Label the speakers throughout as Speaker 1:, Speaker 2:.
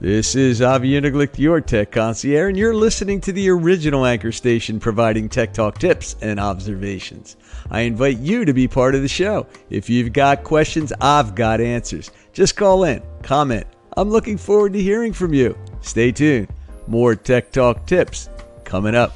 Speaker 1: This is Avi Uniglick, your tech concierge, and you're listening to the original anchor station providing tech talk tips and observations. I invite you to be part of the show. If you've got questions, I've got answers. Just call in, comment. I'm looking forward to hearing from you. Stay tuned. More tech talk tips coming up.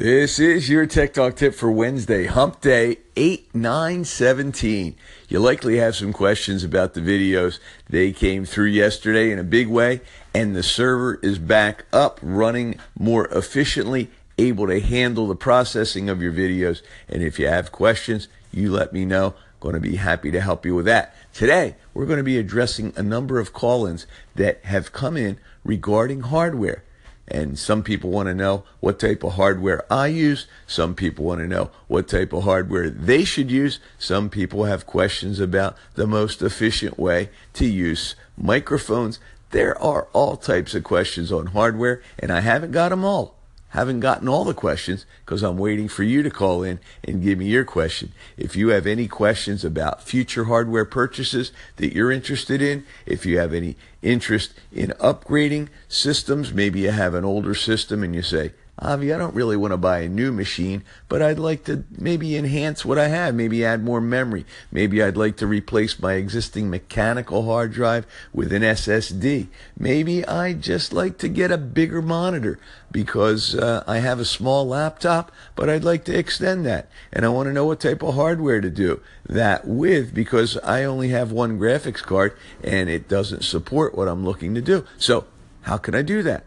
Speaker 1: This is your Tech Talk tip for Wednesday, Hump Day 8 9 17. You likely have some questions about the videos. They came through yesterday in a big way, and the server is back up, running more efficiently, able to handle the processing of your videos. And if you have questions, you let me know. Going to be happy to help you with that. Today, we're going to be addressing a number of call ins that have come in regarding hardware. And some people want to know what type of hardware I use. Some people want to know what type of hardware they should use. Some people have questions about the most efficient way to use microphones. There are all types of questions on hardware, and I haven't got them all. Haven't gotten all the questions because I'm waiting for you to call in and give me your question. If you have any questions about future hardware purchases that you're interested in, if you have any interest in upgrading systems, maybe you have an older system and you say, Avi, I don't really want to buy a new machine, but I'd like to maybe enhance what I have, maybe add more memory. Maybe I'd like to replace my existing mechanical hard drive with an SSD. Maybe I'd just like to get a bigger monitor because uh, I have a small laptop, but I'd like to extend that. And I want to know what type of hardware to do that with because I only have one graphics card and it doesn't support what I'm looking to do. So, how can I do that?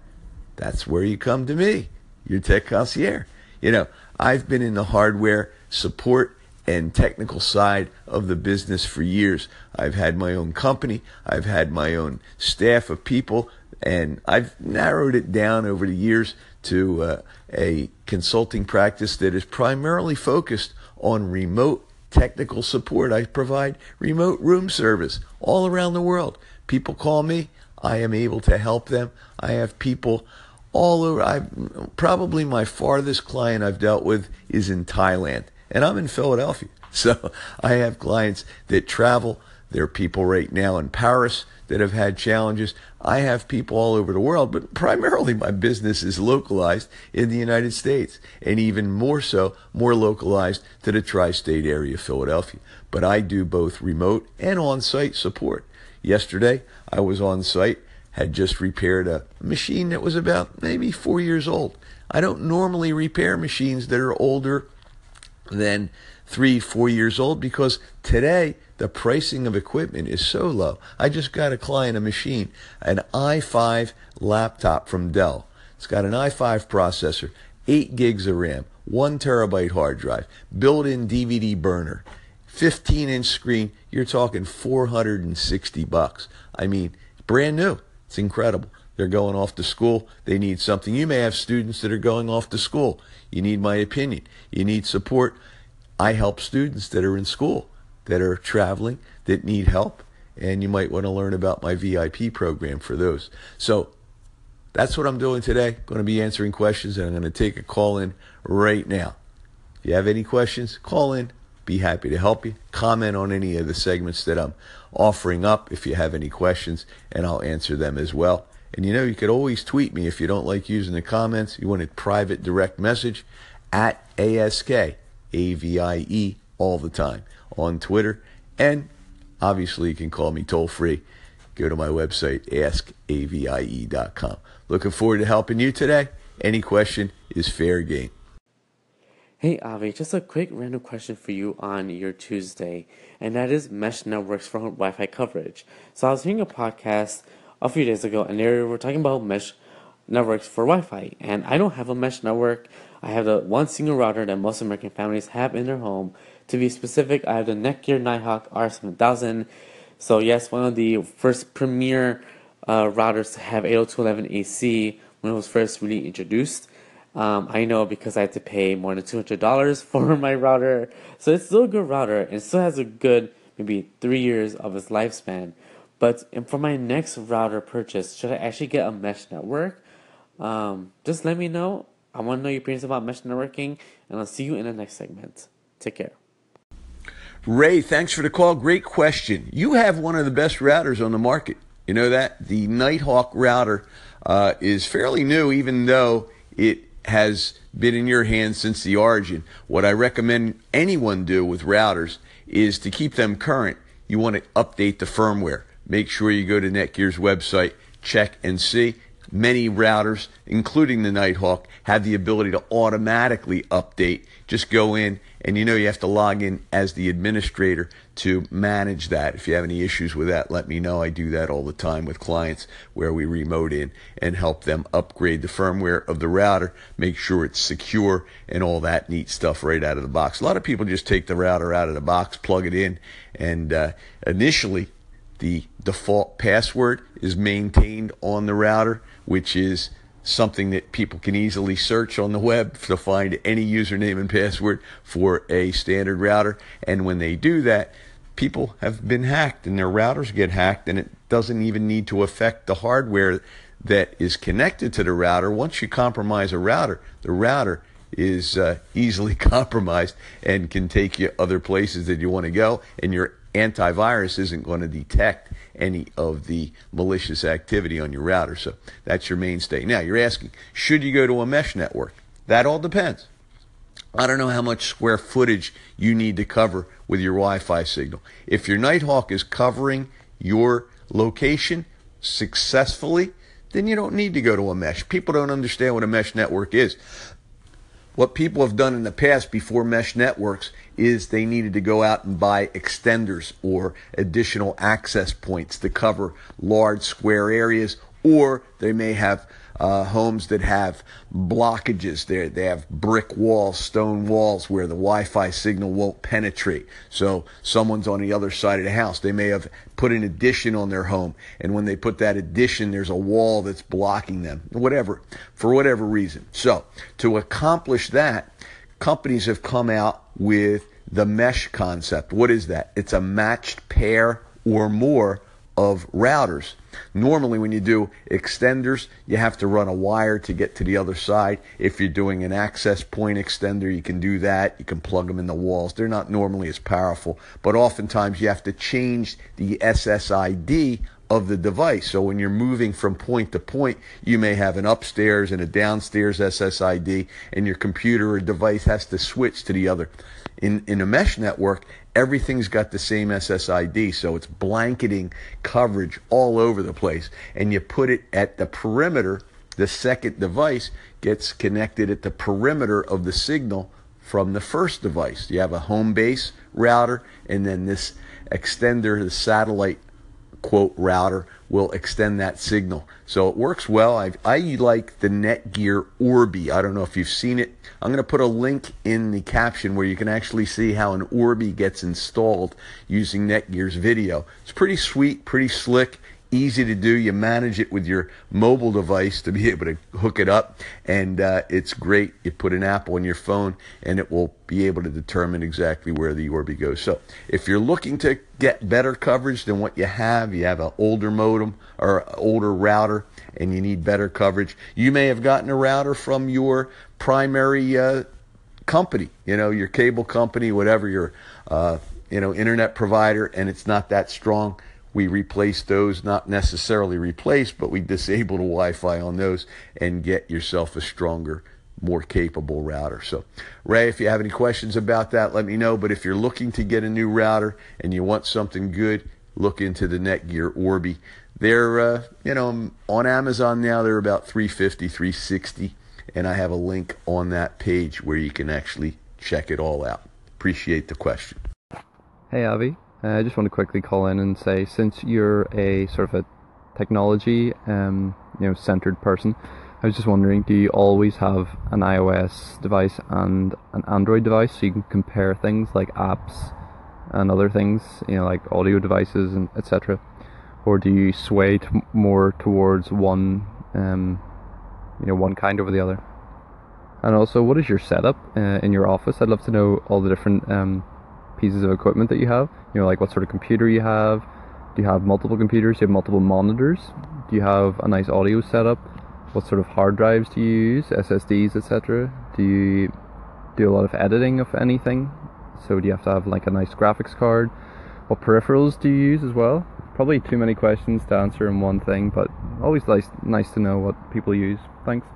Speaker 1: That's where you come to me your tech concierge. You know, I've been in the hardware support and technical side of the business for years. I've had my own company, I've had my own staff of people, and I've narrowed it down over the years to uh, a consulting practice that is primarily focused on remote technical support. I provide remote room service all around the world. People call me, I am able to help them. I have people all over. I probably my farthest client I've dealt with is in Thailand, and I'm in Philadelphia. So I have clients that travel. There are people right now in Paris that have had challenges. I have people all over the world, but primarily my business is localized in the United States and even more so, more localized to the tri state area of Philadelphia. But I do both remote and on site support. Yesterday, I was on site had just repaired a machine that was about maybe four years old. I don't normally repair machines that are older than three, four years old because today the pricing of equipment is so low. I just got a client a machine, an i5 laptop from Dell. It's got an i5 processor, 8 gigs of RAM, 1 terabyte hard drive, built in DVD burner, 15 inch screen. You're talking 460 bucks. I mean, brand new. It's incredible. They're going off to school. They need something. You may have students that are going off to school. You need my opinion. You need support. I help students that are in school, that are traveling, that need help. And you might want to learn about my VIP program for those. So that's what I'm doing today. I'm Going to be answering questions and I'm going to take a call in right now. If you have any questions, call in. Be happy to help you. Comment on any of the segments that I'm offering up if you have any questions, and I'll answer them as well. And you know, you could always tweet me if you don't like using the comments. You want a private direct message at ASK, A-V-I-E, all the time on Twitter. And obviously, you can call me toll free. Go to my website, askavie.com. Looking forward to helping you today. Any question is fair game.
Speaker 2: Hey Avi, just a quick random question for you on your Tuesday, and that is mesh networks for Wi-Fi coverage. So I was hearing a podcast a few days ago, and they were talking about mesh networks for Wi-Fi, and I don't have a mesh network. I have the one single router that most American families have in their home. To be specific, I have the Netgear Nighthawk R7000. So yes, one of the first premier uh, routers to have 802.11ac when it was first really introduced. Um, I know because I had to pay more than two hundred dollars for my router, so it's still a good router and still has a good maybe three years of its lifespan. But for my next router purchase, should I actually get a mesh network? Um, just let me know. I want to know your opinions about mesh networking, and I'll see you in the next segment. Take care.
Speaker 1: Ray, thanks for the call. Great question. You have one of the best routers on the market. You know that? The Nighthawk router uh, is fairly new, even though it has been in your hands since the origin. What I recommend anyone do with routers is to keep them current. You want to update the firmware. Make sure you go to Netgear's website, check and see. Many routers, including the Nighthawk, have the ability to automatically update. Just go in and you know you have to log in as the administrator to manage that. If you have any issues with that, let me know. I do that all the time with clients where we remote in and help them upgrade the firmware of the router, make sure it's secure and all that neat stuff right out of the box. A lot of people just take the router out of the box, plug it in, and uh, initially the default password is maintained on the router which is something that people can easily search on the web to find any username and password for a standard router. And when they do that, people have been hacked and their routers get hacked, and it doesn't even need to affect the hardware that is connected to the router. Once you compromise a router, the router is uh, easily compromised and can take you other places that you want to go, and your antivirus isn't going to detect any of the malicious activity on your router. So that's your mainstay. Now you're asking, should you go to a mesh network? That all depends. I don't know how much square footage you need to cover with your Wi Fi signal. If your Nighthawk is covering your location successfully, then you don't need to go to a mesh. People don't understand what a mesh network is. What people have done in the past before mesh networks is they needed to go out and buy extenders or additional access points to cover large square areas, or they may have uh, homes that have blockages there. They have brick walls, stone walls where the Wi-Fi signal won't penetrate. So someone's on the other side of the house. They may have put an addition on their home, and when they put that addition, there's a wall that's blocking them. Whatever, for whatever reason. So to accomplish that, companies have come out with the mesh concept. What is that? It's a matched pair or more of routers. Normally, when you do extenders, you have to run a wire to get to the other side. If you're doing an access point extender, you can do that. You can plug them in the walls. They're not normally as powerful, but oftentimes you have to change the SSID of the device. So when you're moving from point to point, you may have an upstairs and a downstairs SSID, and your computer or device has to switch to the other. In, in a mesh network, everything's got the same SSID, so it's blanketing coverage all over the place. And you put it at the perimeter, the second device gets connected at the perimeter of the signal from the first device. You have a home base router, and then this extender, the satellite quote router will extend that signal. So it works well. I, I like the Netgear Orbi. I don't know if you've seen it. I'm going to put a link in the caption where you can actually see how an Orbi gets installed using Netgear's video. It's pretty sweet, pretty slick easy to do. You manage it with your mobile device to be able to hook it up, and uh, it's great. You put an app on your phone, and it will be able to determine exactly where the Orbi goes. So, if you're looking to get better coverage than what you have, you have an older modem or older router, and you need better coverage. You may have gotten a router from your primary uh, company, you know, your cable company, whatever your uh, you know internet provider, and it's not that strong we replace those, not necessarily replace, but we disable the Wi Fi on those and get yourself a stronger, more capable router. So, Ray, if you have any questions about that, let me know. But if you're looking to get a new router and you want something good, look into the Netgear Orbi. They're, uh, you know, on Amazon now, they're about 350, 360. And I have a link on that page where you can actually check it all out. Appreciate the question.
Speaker 3: Hey, Avi. Uh, I just want to quickly call in and say, since you're a sort of a technology, um, you know, centered person, I was just wondering, do you always have an iOS device and an Android device so you can compare things like apps and other things, you know, like audio devices and etc., or do you sway to more towards one, um, you know, one kind over the other? And also, what is your setup uh, in your office? I'd love to know all the different um, pieces of equipment that you have. You know, like what sort of computer you have. Do you have multiple computers? Do you have multiple monitors? Do you have a nice audio setup? What sort of hard drives do you use? SSDs, etc. Do you do a lot of editing of anything? So do you have to have like a nice graphics card? What peripherals do you use as well? Probably too many questions to answer in one thing, but always nice, nice to know what people use. Thanks.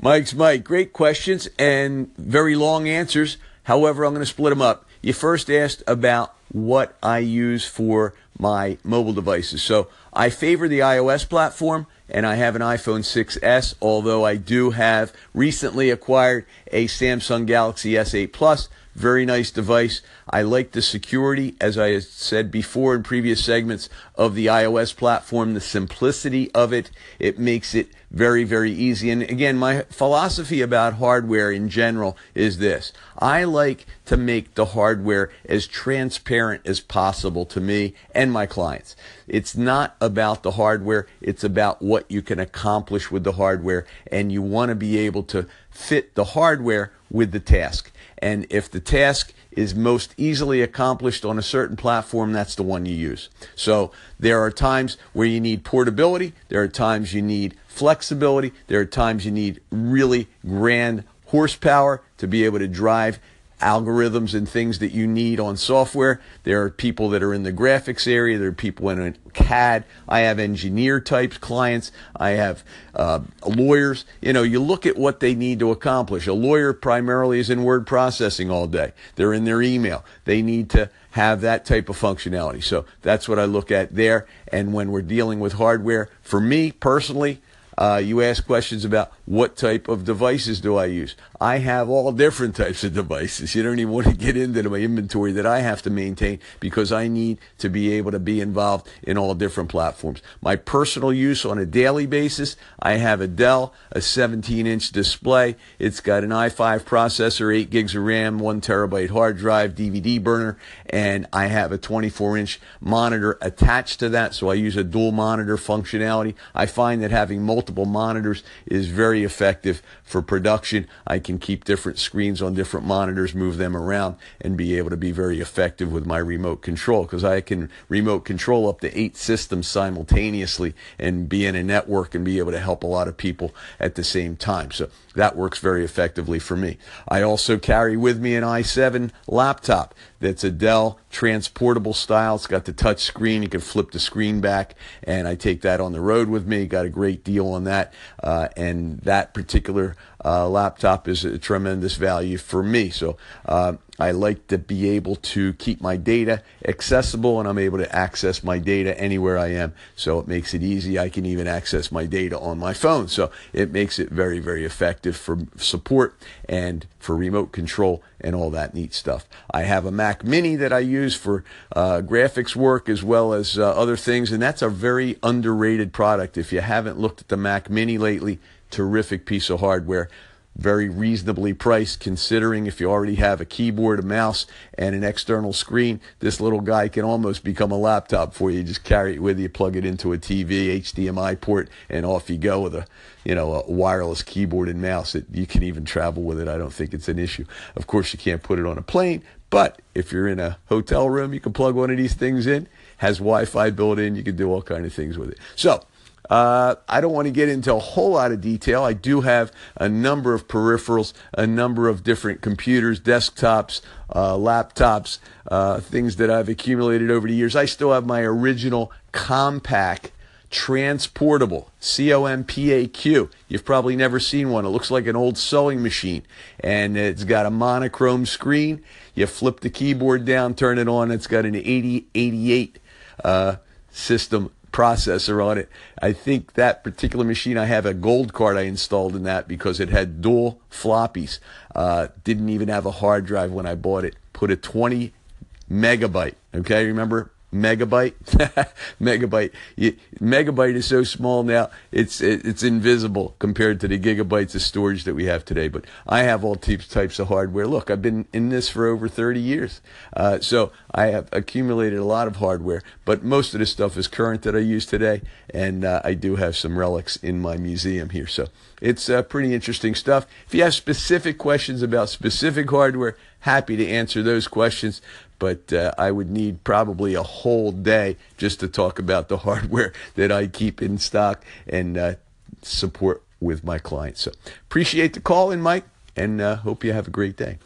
Speaker 1: Mike's Mike. Great questions and very long answers. However, I'm going to split them up. You first asked about what I use for my mobile devices. So I favor the iOS platform and I have an iPhone 6s, although I do have recently acquired a Samsung Galaxy S8 Plus. Very nice device. I like the security, as I said before in previous segments, of the iOS platform, the simplicity of it. It makes it very, very easy. And again, my philosophy about hardware in general is this I like to make the hardware as transparent as possible to me and my clients. It's not about the hardware, it's about what you can accomplish with the hardware, and you want to be able to fit the hardware with the task. And if the task is most easily accomplished on a certain platform, that's the one you use. So there are times where you need portability, there are times you need flexibility, there are times you need really grand horsepower to be able to drive algorithms and things that you need on software. There are people that are in the graphics area. There are people in CAD. I have engineer types clients. I have uh, lawyers. You know, you look at what they need to accomplish. A lawyer primarily is in word processing all day. They're in their email. They need to have that type of functionality. So that's what I look at there. And when we're dealing with hardware, for me personally, uh, you ask questions about what type of devices do I use. I have all different types of devices. You don't even want to get into my inventory that I have to maintain because I need to be able to be involved in all different platforms. My personal use on a daily basis, I have a Dell, a 17 inch display. It's got an i5 processor, 8 gigs of RAM, 1 terabyte hard drive, DVD burner, and I have a 24 inch monitor attached to that. So I use a dual monitor functionality. I find that having multiple monitors is very effective for production. I can keep different screens on different monitors, move them around, and be able to be very effective with my remote control because I can remote control up to eight systems simultaneously and be in a network and be able to help a lot of people at the same time. So that works very effectively for me. I also carry with me an i7 laptop that's a Dell transportable style. It's got the touch screen. You can flip the screen back, and I take that on the road with me. Got a great deal on that, uh, and that particular uh, laptop is a tremendous value for me. So uh, I like to be able to keep my data accessible and I'm able to access my data anywhere I am. So it makes it easy. I can even access my data on my phone. So it makes it very, very effective for support and for remote control and all that neat stuff. I have a Mac Mini that I use for uh, graphics work as well as uh, other things, and that's a very underrated product. If you haven't looked at the Mac Mini lately, terrific piece of hardware very reasonably priced considering if you already have a keyboard, a mouse, and an external screen, this little guy can almost become a laptop for you. Just carry it with you, plug it into a TV, HDMI port, and off you go with a, you know, a wireless keyboard and mouse. It, you can even travel with it. I don't think it's an issue. Of course, you can't put it on a plane, but if you're in a hotel room, you can plug one of these things in. Has Wi-Fi built in. You can do all kind of things with it. So uh, I don't want to get into a whole lot of detail. I do have a number of peripherals, a number of different computers, desktops, uh, laptops, uh, things that I've accumulated over the years. I still have my original Compaq transportable c-o-m-p-a-q you've probably never seen one it looks like an old sewing machine and it's got a monochrome screen you flip the keyboard down turn it on it's got an 8088 uh, system processor on it. I think that particular machine, I have a gold card I installed in that because it had dual floppies. Uh, didn't even have a hard drive when I bought it. Put a 20 megabyte. Okay, remember megabyte? Megabyte. You, megabyte is so small now it's it, it's invisible compared to the gigabytes of storage that we have today. But i have all types types of hardware. Look i've been in this for over 30 years. Uh, so i have accumulated a lot of hardware but most of the stuff is current that i use today and uh, i do have some relics in my museum here. So it's uh, pretty interesting stuff. If you have specific questions about specific hardware happy to answer those questions but uh, I would need probably a whole day just to talk about the hardware that I keep in stock and uh, support with my clients. So appreciate the call in, Mike, and uh, hope you have a great day.